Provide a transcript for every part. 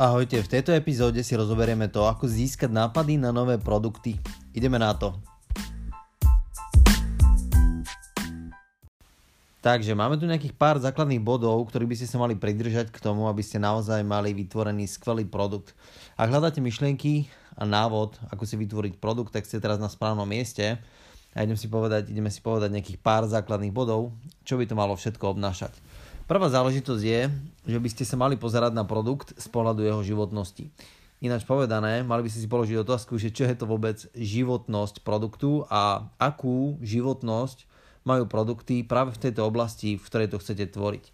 Ahojte, v tejto epizóde si rozoberieme to, ako získať nápady na nové produkty. Ideme na to. Takže máme tu nejakých pár základných bodov, ktorých by ste sa mali pridržať k tomu, aby ste naozaj mali vytvorený skvelý produkt. Ak hľadáte myšlienky a návod, ako si vytvoriť produkt, tak ste teraz na správnom mieste a idem si povedať, ideme si povedať nejakých pár základných bodov, čo by to malo všetko obnášať. Prvá záležitosť je, že by ste sa mali pozerať na produkt z pohľadu jeho životnosti. Ináč povedané, mali by ste si položiť otázku, že čo je to vôbec životnosť produktu a akú životnosť majú produkty práve v tejto oblasti, v ktorej to chcete tvoriť.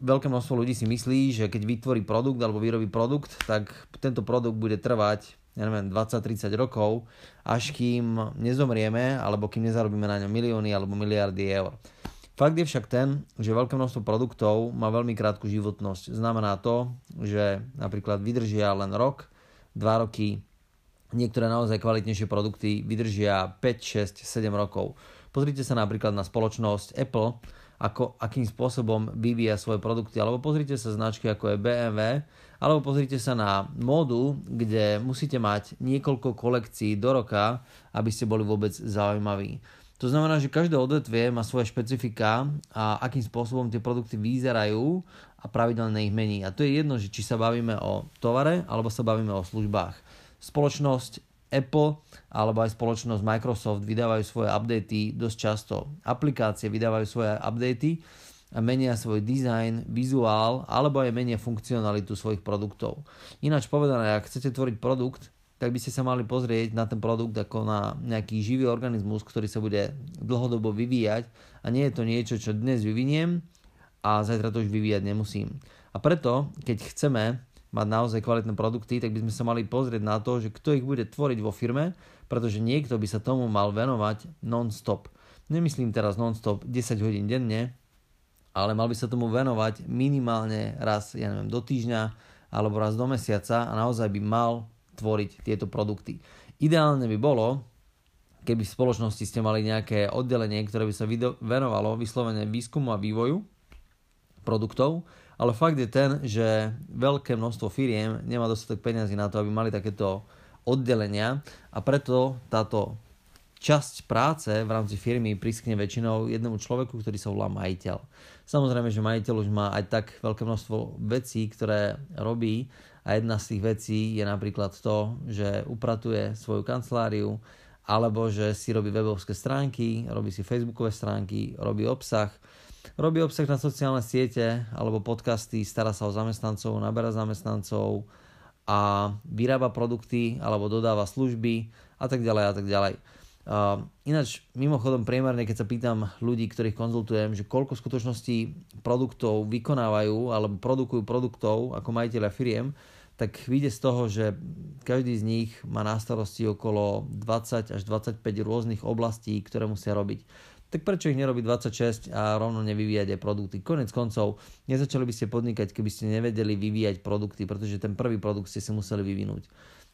Veľké množstvo ľudí si myslí, že keď vytvorí produkt alebo vyrobí produkt, tak tento produkt bude trvať ja neviem, 20-30 rokov, až kým nezomrieme alebo kým nezarobíme na ňom milióny alebo miliardy eur. Fakt je však ten, že veľké množstvo produktov má veľmi krátku životnosť. Znamená to, že napríklad vydržia len rok, 2 roky, niektoré naozaj kvalitnejšie produkty vydržia 5, 6, 7 rokov. Pozrite sa napríklad na spoločnosť Apple, ako, akým spôsobom vyvíja svoje produkty, alebo pozrite sa značky ako je BMW, alebo pozrite sa na módu, kde musíte mať niekoľko kolekcií do roka, aby ste boli vôbec zaujímaví. To znamená, že každé odvetvie má svoje špecifika a akým spôsobom tie produkty vyzerajú a pravidelne ich mení. A to je jedno, že či sa bavíme o tovare alebo sa bavíme o službách. Spoločnosť Apple alebo aj spoločnosť Microsoft vydávajú svoje updaty dosť často. Aplikácie vydávajú svoje updaty a menia svoj design, vizuál alebo aj menia funkcionalitu svojich produktov. Ináč povedané, ak chcete tvoriť produkt, tak by ste sa mali pozrieť na ten produkt ako na nejaký živý organizmus, ktorý sa bude dlhodobo vyvíjať a nie je to niečo, čo dnes vyviniem a zajtra to už vyvíjať nemusím. A preto, keď chceme mať naozaj kvalitné produkty, tak by sme sa mali pozrieť na to, že kto ich bude tvoriť vo firme, pretože niekto by sa tomu mal venovať non-stop. Nemyslím teraz non-stop 10 hodín denne, ale mal by sa tomu venovať minimálne raz, ja neviem, do týždňa alebo raz do mesiaca a naozaj by mal tvoriť tieto produkty. Ideálne by bolo, keby v spoločnosti ste mali nejaké oddelenie, ktoré by sa venovalo vyslovene výskumu a vývoju produktov, ale fakt je ten, že veľké množstvo firiem nemá dostatok peniazy na to, aby mali takéto oddelenia a preto táto časť práce v rámci firmy priskne väčšinou jednému človeku, ktorý sa volá majiteľ. Samozrejme, že majiteľ už má aj tak veľké množstvo vecí, ktoré robí a jedna z tých vecí je napríklad to, že upratuje svoju kanceláriu alebo že si robí webovské stránky, robí si facebookové stránky, robí obsah, Robí obsah na sociálne siete alebo podcasty, stará sa o zamestnancov, naberá zamestnancov a vyrába produkty alebo dodáva služby a tak ďalej a tak ďalej. Uh, ináč, mimochodom, priemerne, keď sa pýtam ľudí, ktorých konzultujem, že koľko skutočností produktov vykonávajú alebo produkujú produktov ako majiteľia firiem, tak vyjde z toho, že každý z nich má na starosti okolo 20 až 25 rôznych oblastí, ktoré musia robiť tak prečo ich nerobí 26 a rovno nevyvíjať aj produkty? Konec koncov, nezačali by ste podnikať, keby ste nevedeli vyvíjať produkty, pretože ten prvý produkt ste si museli vyvinúť.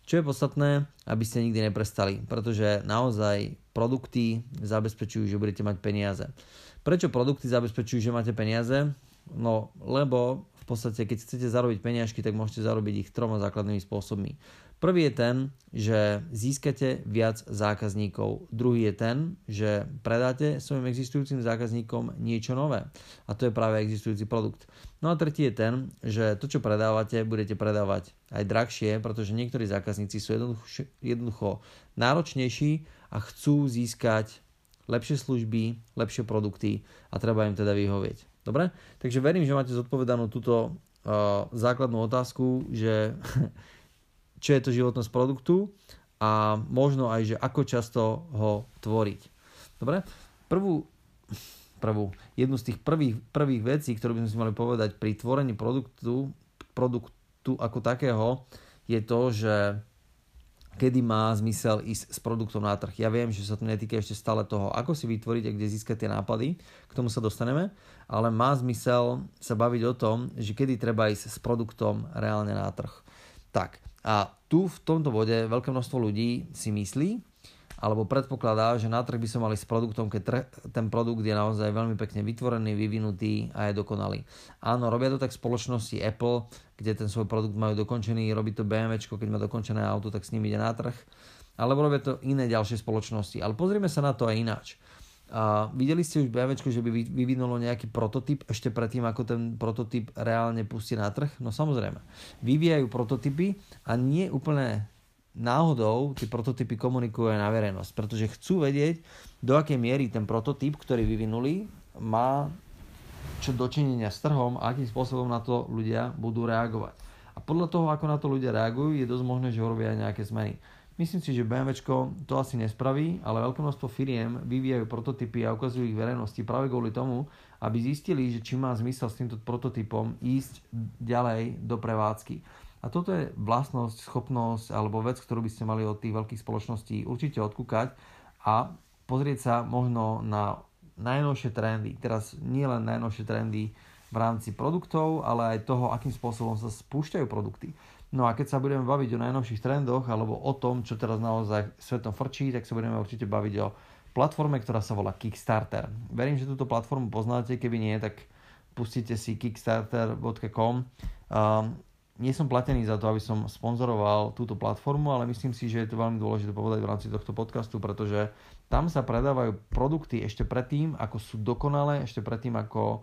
Čo je podstatné, aby ste nikdy neprestali, pretože naozaj produkty zabezpečujú, že budete mať peniaze. Prečo produkty zabezpečujú, že máte peniaze? No, lebo podstate, keď chcete zarobiť peniažky, tak môžete zarobiť ich troma základnými spôsobmi. Prvý je ten, že získate viac zákazníkov. Druhý je ten, že predáte svojim existujúcim zákazníkom niečo nové. A to je práve existujúci produkt. No a tretí je ten, že to, čo predávate, budete predávať aj drahšie, pretože niektorí zákazníci sú jednoducho, jednoducho náročnejší a chcú získať lepšie služby, lepšie produkty a treba im teda vyhovieť. Dobre? Takže verím, že máte zodpovedanú túto uh, základnú otázku, že čo je to životnosť produktu a možno aj, že ako často ho tvoriť. Dobre? Prvú, prvú, jednu z tých prvých, prvých vecí, ktorú by sme si mali povedať pri tvorení produktu, produktu ako takého, je to, že kedy má zmysel ísť s produktom na trh. Ja viem, že sa to netýka ešte stále toho, ako si vytvoriť a kde získať tie nápady, k tomu sa dostaneme, ale má zmysel sa baviť o tom, že kedy treba ísť s produktom reálne na trh. Tak, a tu v tomto bode veľké množstvo ľudí si myslí, alebo predpokladá, že na trh by sa mali s produktom, keď trh, ten produkt je naozaj veľmi pekne vytvorený, vyvinutý a je dokonalý. Áno, robia to tak spoločnosti Apple, kde ten svoj produkt majú dokončený, robí to BMW, keď má dokončené auto, tak s ním ide na trh. Alebo robia to iné ďalšie spoločnosti. Ale pozrieme sa na to aj ináč. A videli ste už BMW, že by vyvinulo nejaký prototyp ešte predtým, ako ten prototyp reálne pustí na trh? No samozrejme. Vyvíjajú prototypy a nie úplne náhodou tie prototypy komunikujú aj na verejnosť, pretože chcú vedieť, do akej miery ten prototyp, ktorý vyvinuli, má čo dočinenia s trhom a akým spôsobom na to ľudia budú reagovať. A podľa toho, ako na to ľudia reagujú, je dosť možné, že urobia aj nejaké zmeny. Myslím si, že BMW to asi nespraví, ale veľké množstvo firiem vyvíjajú prototypy a ukazujú ich verejnosti práve kvôli tomu, aby zistili, že či má zmysel s týmto prototypom ísť ďalej do prevádzky. A toto je vlastnosť, schopnosť alebo vec, ktorú by ste mali od tých veľkých spoločností určite odkúkať a pozrieť sa možno na najnovšie trendy. Teraz nie len najnovšie trendy v rámci produktov, ale aj toho, akým spôsobom sa spúšťajú produkty. No a keď sa budeme baviť o najnovších trendoch alebo o tom, čo teraz naozaj svetom frčí, tak sa budeme určite baviť o platforme, ktorá sa volá Kickstarter. Verím, že túto platformu poznáte, keby nie, tak pustite si kickstarter.com. Uh, nie som platený za to, aby som sponzoroval túto platformu, ale myslím si, že je to veľmi dôležité povedať v rámci tohto podcastu, pretože tam sa predávajú produkty ešte predtým, ako sú dokonalé, ešte predtým, ako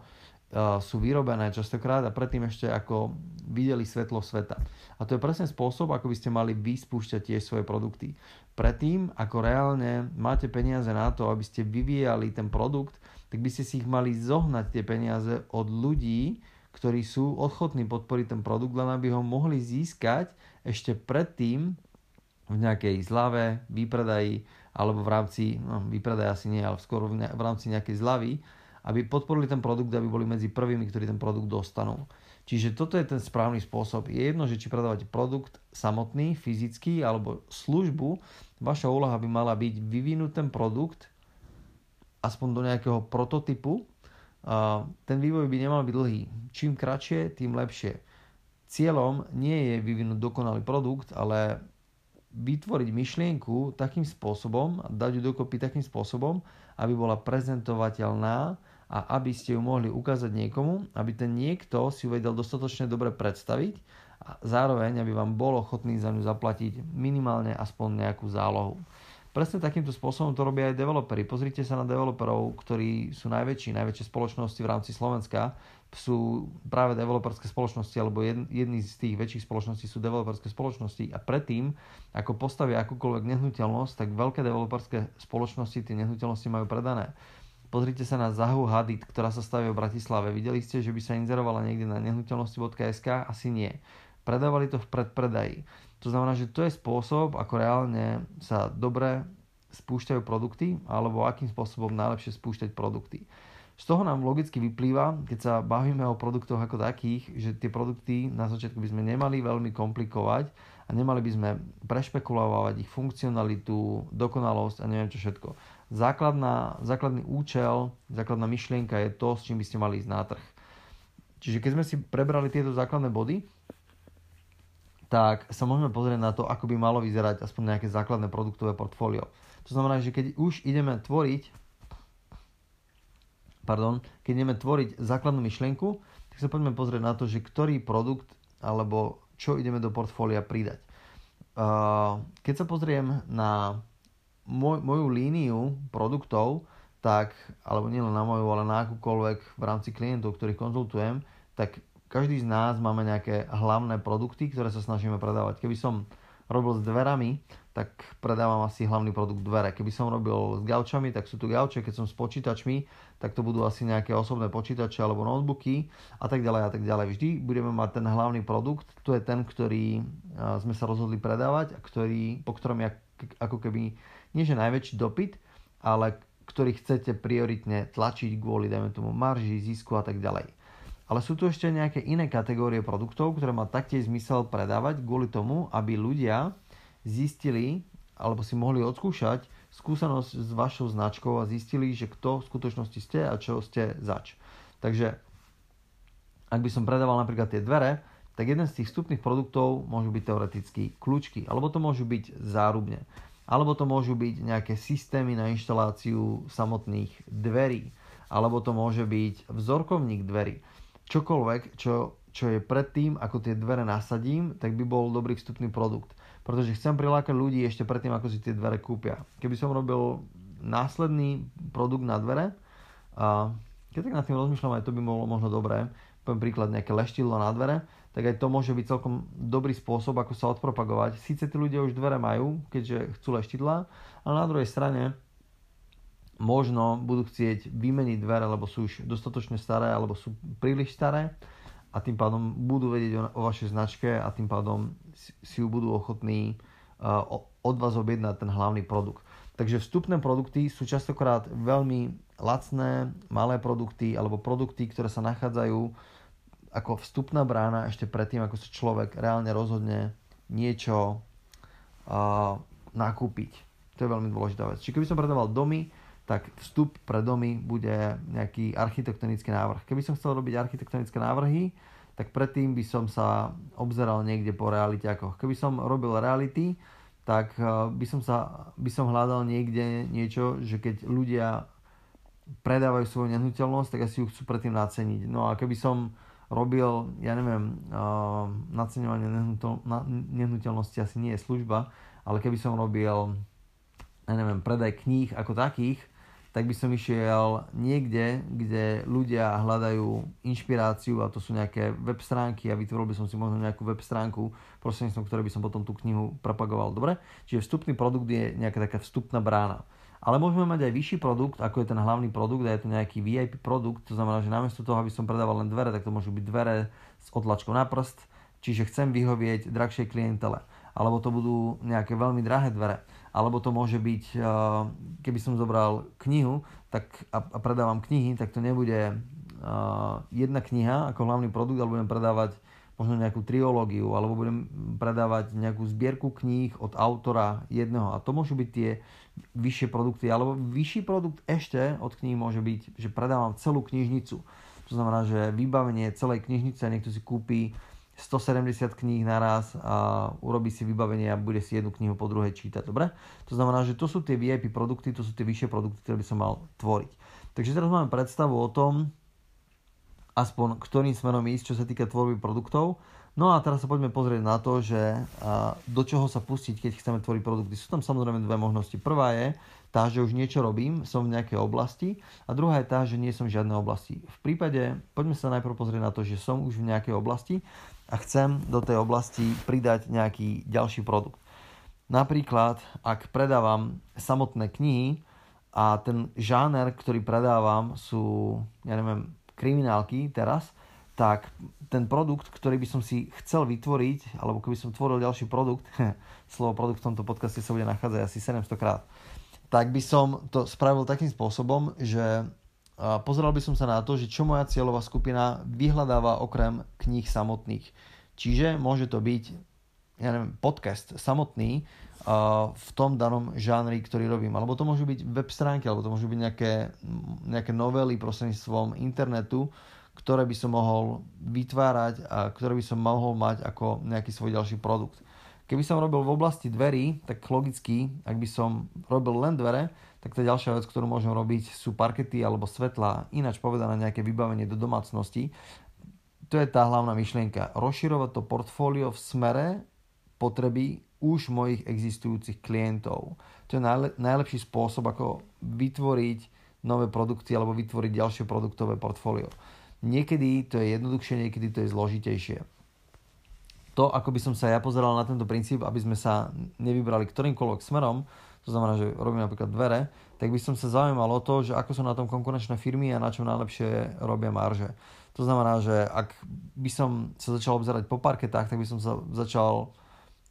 sú vyrobené častokrát a predtým ešte ako videli svetlo sveta. A to je presne spôsob, ako by ste mali vyspúšťať tie svoje produkty. Predtým, ako reálne máte peniaze na to, aby ste vyvíjali ten produkt, tak by ste si ich mali zohnať tie peniaze od ľudí, ktorí sú ochotní podporiť ten produkt, len aby ho mohli získať ešte predtým v nejakej zlave, výpredaji, alebo v rámci, no výpredaj asi nie, ale skôr v rámci nejakej zlavy, aby podporili ten produkt, aby boli medzi prvými, ktorí ten produkt dostanú. Čiže toto je ten správny spôsob. Je jedno, že či predávate produkt samotný, fyzický alebo službu, vaša úloha by mala byť vyvinúť ten produkt aspoň do nejakého prototypu. Ten vývoj by nemal byť dlhý. Čím kratšie, tým lepšie. Cieľom nie je vyvinúť dokonalý produkt, ale vytvoriť myšlienku takým spôsobom, dať ju dokopy takým spôsobom, aby bola prezentovateľná a aby ste ju mohli ukázať niekomu, aby ten niekto si ju vedel dostatočne dobre predstaviť a zároveň, aby vám bol ochotný za ňu zaplatiť minimálne aspoň nejakú zálohu. Presne takýmto spôsobom to robia aj developeri. Pozrite sa na developerov, ktorí sú najväčší, najväčšie spoločnosti v rámci Slovenska. Sú práve developerské spoločnosti, alebo jedný z tých väčších spoločností sú developerské spoločnosti. A predtým, ako postavia akúkoľvek nehnuteľnosť, tak veľké developerské spoločnosti tie nehnuteľnosti majú predané. Pozrite sa na Zahu Hadid, ktorá sa stavia v Bratislave. Videli ste, že by sa inzerovala niekde na nehnuteľnosti.sk? Asi nie. Predávali to v predpredaji. To znamená, že to je spôsob, ako reálne sa dobre spúšťajú produkty, alebo akým spôsobom najlepšie spúšťať produkty. Z toho nám logicky vyplýva, keď sa bavíme o produktoch ako takých, že tie produkty na začiatku by sme nemali veľmi komplikovať a nemali by sme prešpekulovať ich funkcionalitu, dokonalosť a neviem čo všetko základná, základný účel, základná myšlienka je to, s čím by ste mali ísť na trh. Čiže keď sme si prebrali tieto základné body, tak sa môžeme pozrieť na to, ako by malo vyzerať aspoň nejaké základné produktové portfólio. To znamená, že keď už ideme tvoriť pardon, keď ideme tvoriť základnú myšlienku, tak sa poďme pozrieť na to, že ktorý produkt alebo čo ideme do portfólia pridať. Keď sa pozriem na moj, moju líniu produktov, tak, alebo nielen na moju, ale na akúkoľvek v rámci klientov, ktorých konzultujem, tak každý z nás máme nejaké hlavné produkty, ktoré sa snažíme predávať. Keby som robil s dverami, tak predávam asi hlavný produkt dvere. Keby som robil s gaučami, tak sú tu gauče. Keď som s počítačmi, tak to budú asi nejaké osobné počítače alebo notebooky a tak ďalej a tak ďalej. Vždy budeme mať ten hlavný produkt, to je ten, ktorý sme sa rozhodli predávať a ktorý, po ktorom ja ako keby nie že najväčší dopyt, ale ktorý chcete prioritne tlačiť kvôli, dajme tomu, marži, zisku a tak ďalej. Ale sú tu ešte nejaké iné kategórie produktov, ktoré má taktiež zmysel predávať kvôli tomu, aby ľudia zistili alebo si mohli odskúšať skúsenosť s vašou značkou a zistili, že kto v skutočnosti ste a čo ste zač. Takže ak by som predával napríklad tie dvere, tak jeden z tých vstupných produktov môžu byť teoreticky kľúčky, alebo to môžu byť zárubne. alebo to môžu byť nejaké systémy na inštaláciu samotných dverí, alebo to môže byť vzorkovník dverí. Čokoľvek, čo, čo je predtým, ako tie dvere nasadím, tak by bol dobrý vstupný produkt. Pretože chcem prilákať ľudí ešte predtým, ako si tie dvere kúpia. Keby som robil následný produkt na dvere, a keď tak nad tým rozmýšľam, aj to by bolo možno dobré, poviem príklad, nejaké leštidlo na dvere, tak aj to môže byť celkom dobrý spôsob, ako sa odpropagovať. Síce tí ľudia už dvere majú, keďže chcú leštidla, ale na druhej strane možno budú chcieť vymeniť dvere, lebo sú už dostatočne staré, alebo sú príliš staré a tým pádom budú vedieť o, vašej značke a tým pádom si ju budú ochotní od vás objednať ten hlavný produkt. Takže vstupné produkty sú častokrát veľmi lacné, malé produkty alebo produkty, ktoré sa nachádzajú ako vstupná brána ešte predtým, ako sa človek reálne rozhodne niečo uh, nakúpiť. To je veľmi dôležitá vec. Čiže keby som predával domy, tak vstup pre domy bude nejaký architektonický návrh. Keby som chcel robiť architektonické návrhy, tak predtým by som sa obzeral niekde po realitiakoch. Keby som robil reality, tak eh, by som, sa, by som hľadal niekde niečo, že keď ľudia predávajú svoju nehnuteľnosť, tak asi ju chcú predtým naceniť. No a keby som robil, ja neviem, uh, naceňovanie nehnuteľnosti asi nie je služba, ale keby som robil, ja neviem, predaj kníh ako takých, tak by som išiel niekde, kde ľudia hľadajú inšpiráciu a to sú nejaké web stránky a vytvoril by som si možno nejakú web stránku, prostredníctvom ktorej by som potom tú knihu propagoval. Dobre? Čiže vstupný produkt je nejaká taká vstupná brána. Ale môžeme mať aj vyšší produkt, ako je ten hlavný produkt a je to nejaký VIP produkt, to znamená, že namiesto toho, aby som predával len dvere, tak to môžu byť dvere s otlačkou na prst, čiže chcem vyhovieť drahšej klientele. Alebo to budú nejaké veľmi drahé dvere alebo to môže byť, eh, keby som zobral knihu tak, a, a predávam knihy, tak to nebude eh, jedna kniha ako hlavný produkt, ale budem predávať možno nejakú triológiu, alebo budem predávať nejakú zbierku kníh od autora jedného. A to môžu byť tie vyššie produkty. Alebo vyšší produkt ešte od kníh môže byť, že predávam celú knižnicu. To znamená, že vybavenie celej knižnice, niekto si kúpi 170 kníh naraz a urobí si vybavenie a bude si jednu knihu po druhej čítať. Dobre? To znamená, že to sú tie VIP produkty, to sú tie vyššie produkty, ktoré by som mal tvoriť. Takže teraz máme predstavu o tom, aspoň ktorým smerom ísť, čo sa týka tvorby produktov. No a teraz sa poďme pozrieť na to, že do čoho sa pustiť, keď chceme tvoriť produkty. Sú tam samozrejme dve možnosti. Prvá je tá, že už niečo robím, som v nejakej oblasti a druhá je tá, že nie som v žiadnej oblasti. V prípade, poďme sa najprv pozrieť na to, že som už v nejakej oblasti a chcem do tej oblasti pridať nejaký ďalší produkt. Napríklad, ak predávam samotné knihy a ten žáner, ktorý predávam sú, ja neviem, kriminálky teraz, tak ten produkt, ktorý by som si chcel vytvoriť, alebo keby som tvoril ďalší produkt, slovo produkt v tomto podcaste sa bude nachádzať asi 700 krát, tak by som to spravil takým spôsobom, že pozeral by som sa na to, že čo moja cieľová skupina vyhľadáva okrem kníh samotných. Čiže môže to byť ja neviem, podcast samotný v tom danom žánri, ktorý robím. Alebo to môžu byť web stránky, alebo to môžu byť nejaké, nejaké novely prostredníctvom internetu, ktoré by som mohol vytvárať a ktoré by som mohol mať ako nejaký svoj ďalší produkt. Keby som robil v oblasti dverí, tak logicky, ak by som robil len dvere, tak tá ďalšia vec, ktorú môžem robiť, sú parkety alebo svetla, ináč povedané nejaké vybavenie do domácnosti. To je tá hlavná myšlienka. Rozširovať to portfólio v smere potreby už mojich existujúcich klientov. To je najlepší spôsob, ako vytvoriť nové produkty alebo vytvoriť ďalšie produktové portfólio. Niekedy to je jednoduchšie, niekedy to je zložitejšie. To, ako by som sa ja pozeral na tento princíp, aby sme sa nevybrali ktorýmkoľvek smerom, to znamená, že robím napríklad dvere, tak by som sa zaujímal o to, že ako sú na tom konkurenčné firmy a na čom najlepšie robia marže. To znamená, že ak by som sa začal obzerať po parketách, tak by som sa začal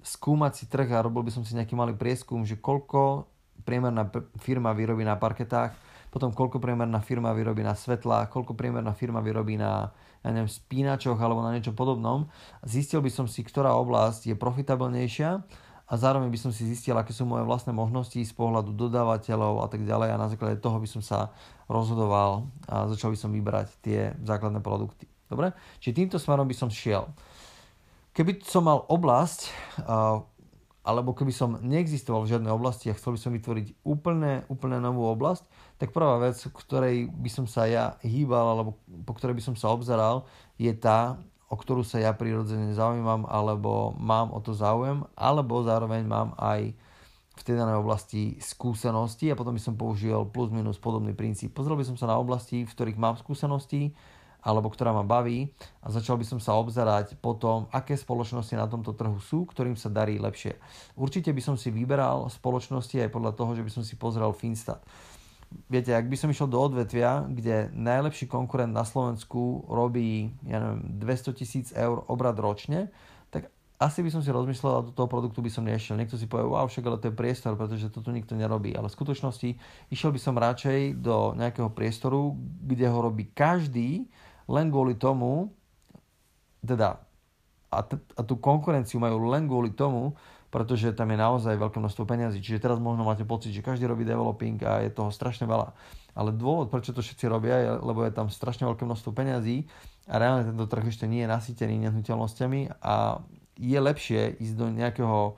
skúmať si trh a robil by som si nejaký malý prieskum, že koľko priemerná firma vyrobí na parketách, potom koľko priemerná firma vyrobí na svetlách, koľko priemerná firma vyrobí na ja neviem, spínačoch alebo na niečo podobnom. Zistil by som si, ktorá oblasť je profitabilnejšia a zároveň by som si zistil, aké sú moje vlastné možnosti z pohľadu dodávateľov a tak ďalej a na základe toho by som sa rozhodoval a začal by som vybrať tie základné produkty. Dobre? Čiže týmto smerom by som šiel. Keby som mal oblasť, alebo keby som neexistoval v žiadnej oblasti a chcel by som vytvoriť úplne, úplne novú oblasť, tak prvá vec, ktorej by som sa ja hýbal, alebo po ktorej by som sa obzaral, je tá, o ktorú sa ja prirodzene zaujímam, alebo mám o to záujem, alebo zároveň mám aj v tej danej oblasti skúsenosti a potom by som použil plus minus podobný princíp. Pozrel by som sa na oblasti, v ktorých mám skúsenosti, alebo ktorá ma baví a začal by som sa obzerať po tom, aké spoločnosti na tomto trhu sú, ktorým sa darí lepšie. Určite by som si vyberal spoločnosti aj podľa toho, že by som si pozrel Finstat. Viete, ak by som išiel do odvetvia, kde najlepší konkurent na Slovensku robí, ja neviem, 200 tisíc eur obrad ročne, tak asi by som si rozmyslel a do toho produktu by som nešiel. Niekto si povie, wow, však ale to je priestor, pretože to tu nikto nerobí. Ale v skutočnosti išiel by som radšej do nejakého priestoru, kde ho robí každý, len kvôli tomu, teda a, t- a tú konkurenciu majú len kvôli tomu, pretože tam je naozaj veľké množstvo peniazí. Čiže teraz možno máte pocit, že každý robí developing a je toho strašne veľa. Ale dôvod, prečo to všetci robia, je, lebo je tam strašne veľké množstvo peniazí a reálne tento trh ešte nie je nasýtený nehnuteľnosťami a je lepšie ísť do nejakého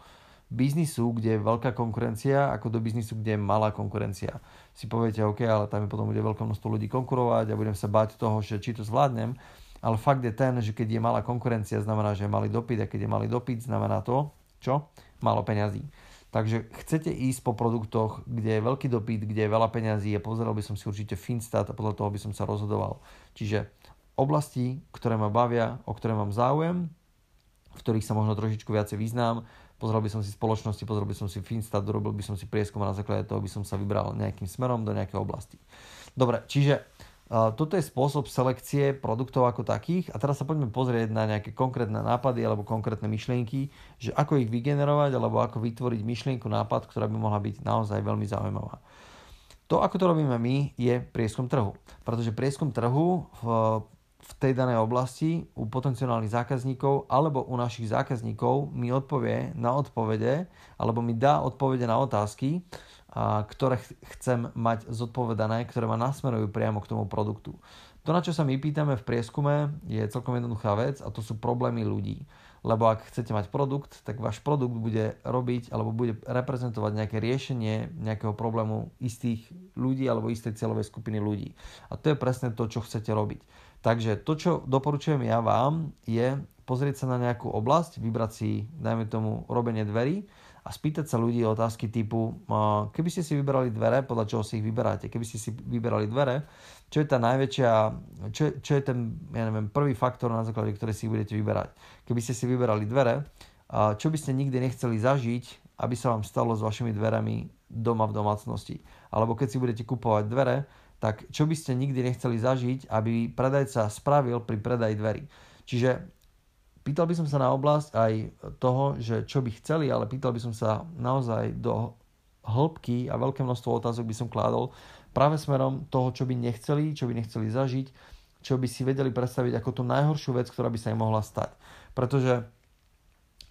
biznisu, kde je veľká konkurencia, ako do biznisu, kde je malá konkurencia. Si poviete, OK, ale tam je potom bude veľké množstvo ľudí konkurovať a budem sa bať toho, že či to zvládnem. Ale fakt je ten, že keď je malá konkurencia, znamená, že je malý dopyt a keď je malý dopyt, znamená to, čo? Málo peňazí. Takže chcete ísť po produktoch, kde je veľký dopyt, kde je veľa peňazí a pozeral by som si určite Finstat a podľa toho by som sa rozhodoval. Čiže oblasti, ktoré ma bavia, o ktoré mám záujem, v ktorých sa možno trošičku viacej význam, pozrel by som si spoločnosti, pozrel by som si Finstat, dorobil by som si prieskum a na základe toho by som sa vybral nejakým smerom do nejakej oblasti. Dobre, čiže toto je spôsob selekcie produktov ako takých a teraz sa poďme pozrieť na nejaké konkrétne nápady alebo konkrétne myšlienky, že ako ich vygenerovať alebo ako vytvoriť myšlienku, nápad, ktorá by mohla byť naozaj veľmi zaujímavá. To, ako to robíme my, je prieskum trhu. Pretože prieskum trhu v v tej danej oblasti u potenciálnych zákazníkov alebo u našich zákazníkov mi odpovie na odpovede alebo mi dá odpovede na otázky, ktoré chcem mať zodpovedané, ktoré ma nasmerujú priamo k tomu produktu. To, na čo sa my pýtame v prieskume, je celkom jednoduchá vec a to sú problémy ľudí. Lebo ak chcete mať produkt, tak váš produkt bude robiť alebo bude reprezentovať nejaké riešenie nejakého problému istých ľudí alebo istej cieľovej skupiny ľudí. A to je presne to, čo chcete robiť. Takže to, čo doporučujem ja vám, je pozrieť sa na nejakú oblasť, vybrať si, dajme tomu, robenie dverí a spýtať sa ľudí otázky typu, keby ste si vyberali dvere, podľa čoho si ich vyberáte, keby ste si vyberali dvere, čo je tá najväčšia, čo, je, čo je ten, ja neviem, prvý faktor, na základe ktoré si budete vyberať. Keby ste si vyberali dvere, čo by ste nikdy nechceli zažiť, aby sa vám stalo s vašimi dverami doma v domácnosti. Alebo keď si budete kupovať dvere, tak čo by ste nikdy nechceli zažiť, aby predajca spravil pri predaji dverí. Čiže pýtal by som sa na oblasť aj toho, že čo by chceli, ale pýtal by som sa naozaj do hĺbky a veľké množstvo otázok by som kládol práve smerom toho, čo by nechceli, čo by nechceli zažiť, čo by si vedeli predstaviť ako tú najhoršiu vec, ktorá by sa im mohla stať. Pretože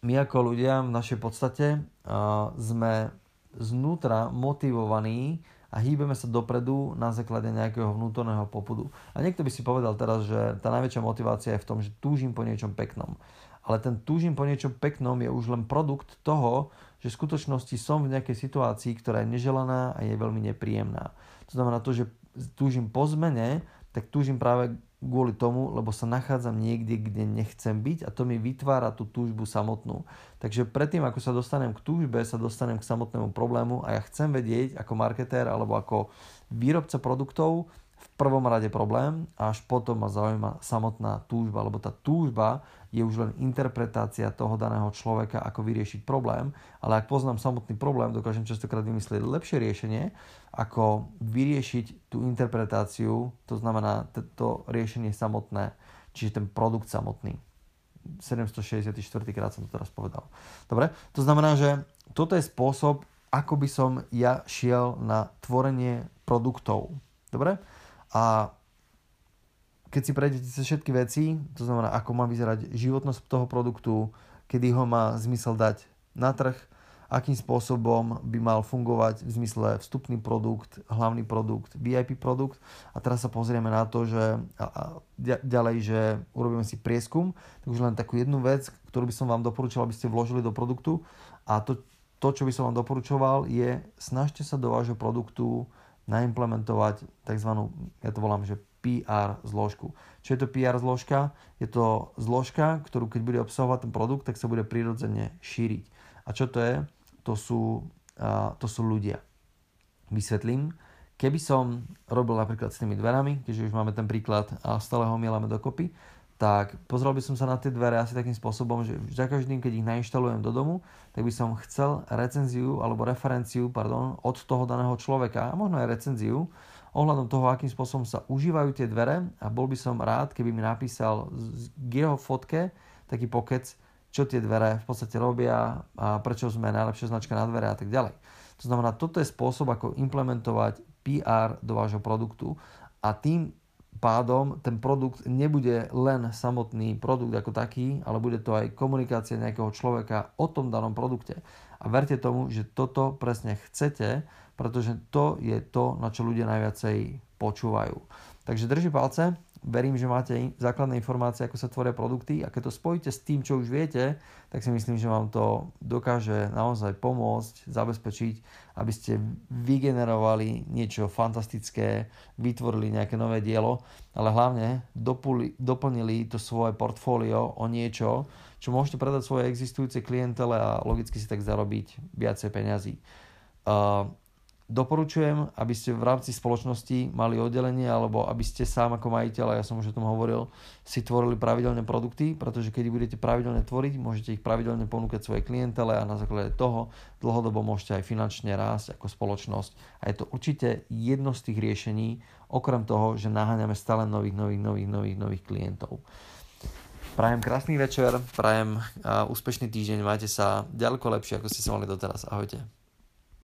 my ako ľudia v našej podstate uh, sme znútra motivovaní a hýbeme sa dopredu na základe nejakého vnútorného popudu. A niekto by si povedal teraz, že tá najväčšia motivácia je v tom, že túžim po niečom peknom. Ale ten túžim po niečom peknom je už len produkt toho, že v skutočnosti som v nejakej situácii, ktorá je neželaná a je veľmi nepríjemná. To znamená to, že túžim po zmene, tak túžim práve kvôli tomu, lebo sa nachádzam niekde, kde nechcem byť a to mi vytvára tú túžbu samotnú. Takže predtým, ako sa dostanem k túžbe, sa dostanem k samotnému problému a ja chcem vedieť ako marketér alebo ako výrobca produktov, v prvom rade problém a až potom ma zaujíma samotná túžba, lebo tá túžba je už len interpretácia toho daného človeka, ako vyriešiť problém, ale ak poznám samotný problém, dokážem častokrát vymyslieť lepšie riešenie, ako vyriešiť tú interpretáciu, to znamená to riešenie samotné, čiže ten produkt samotný. 764 krát som to teraz povedal. Dobre, to znamená, že toto je spôsob, ako by som ja šiel na tvorenie produktov. Dobre? A keď si prejdete cez všetky veci, to znamená, ako má vyzerať životnosť toho produktu, kedy ho má zmysel dať na trh, akým spôsobom by mal fungovať v zmysle vstupný produkt, hlavný produkt, VIP produkt. A teraz sa pozrieme na to, že a, a ďalej, že urobíme si prieskum, tak už len takú jednu vec, ktorú by som vám doporučil, aby ste vložili do produktu A to, to, čo by som vám doporučoval, je snažte sa do vášho produktu naimplementovať tzv. ja to volám, že PR zložku. Čo je to PR zložka? Je to zložka, ktorú keď bude obsahovať ten produkt, tak sa bude prirodzene šíriť. A čo to je? To sú, uh, to sú ľudia. Vysvetlím. Keby som robil napríklad s tými dverami, keďže už máme ten príklad a stále ho mielame dokopy, tak pozrel by som sa na tie dvere asi takým spôsobom, že za každým, keď ich nainštalujem do domu, tak by som chcel recenziu alebo referenciu pardon, od toho daného človeka a možno aj recenziu ohľadom toho, akým spôsobom sa užívajú tie dvere a bol by som rád, keby mi napísal k jeho fotke taký pokec, čo tie dvere v podstate robia a prečo sme najlepšia značka na dvere a tak ďalej. To znamená, toto je spôsob, ako implementovať PR do vášho produktu a tým pádom ten produkt nebude len samotný produkt ako taký, ale bude to aj komunikácia nejakého človeka o tom danom produkte. A verte tomu, že toto presne chcete, pretože to je to, na čo ľudia najviacej počúvajú. Takže drží palce, verím, že máte základné informácie, ako sa tvoria produkty a keď to spojíte s tým, čo už viete, tak si myslím, že vám to dokáže naozaj pomôcť, zabezpečiť, aby ste vygenerovali niečo fantastické, vytvorili nejaké nové dielo, ale hlavne dopuli, doplnili to svoje portfólio o niečo, čo môžete predať svoje existujúce klientele a logicky si tak zarobiť viacej peňazí. Uh, Doporučujem, aby ste v rámci spoločnosti mali oddelenie alebo aby ste sám ako majiteľ, ja som už o tom hovoril, si tvorili pravidelné produkty, pretože keď budete pravidelne tvoriť, môžete ich pravidelne ponúkať svojej klientele a na základe toho dlhodobo môžete aj finančne rásť ako spoločnosť. A je to určite jedno z tých riešení, okrem toho, že naháňame stále nových, nových, nových, nových, nových klientov. Prajem krásny večer, prajem úspešný týždeň, majte sa ďaleko lepšie, ako ste sa mali doteraz. Ahojte.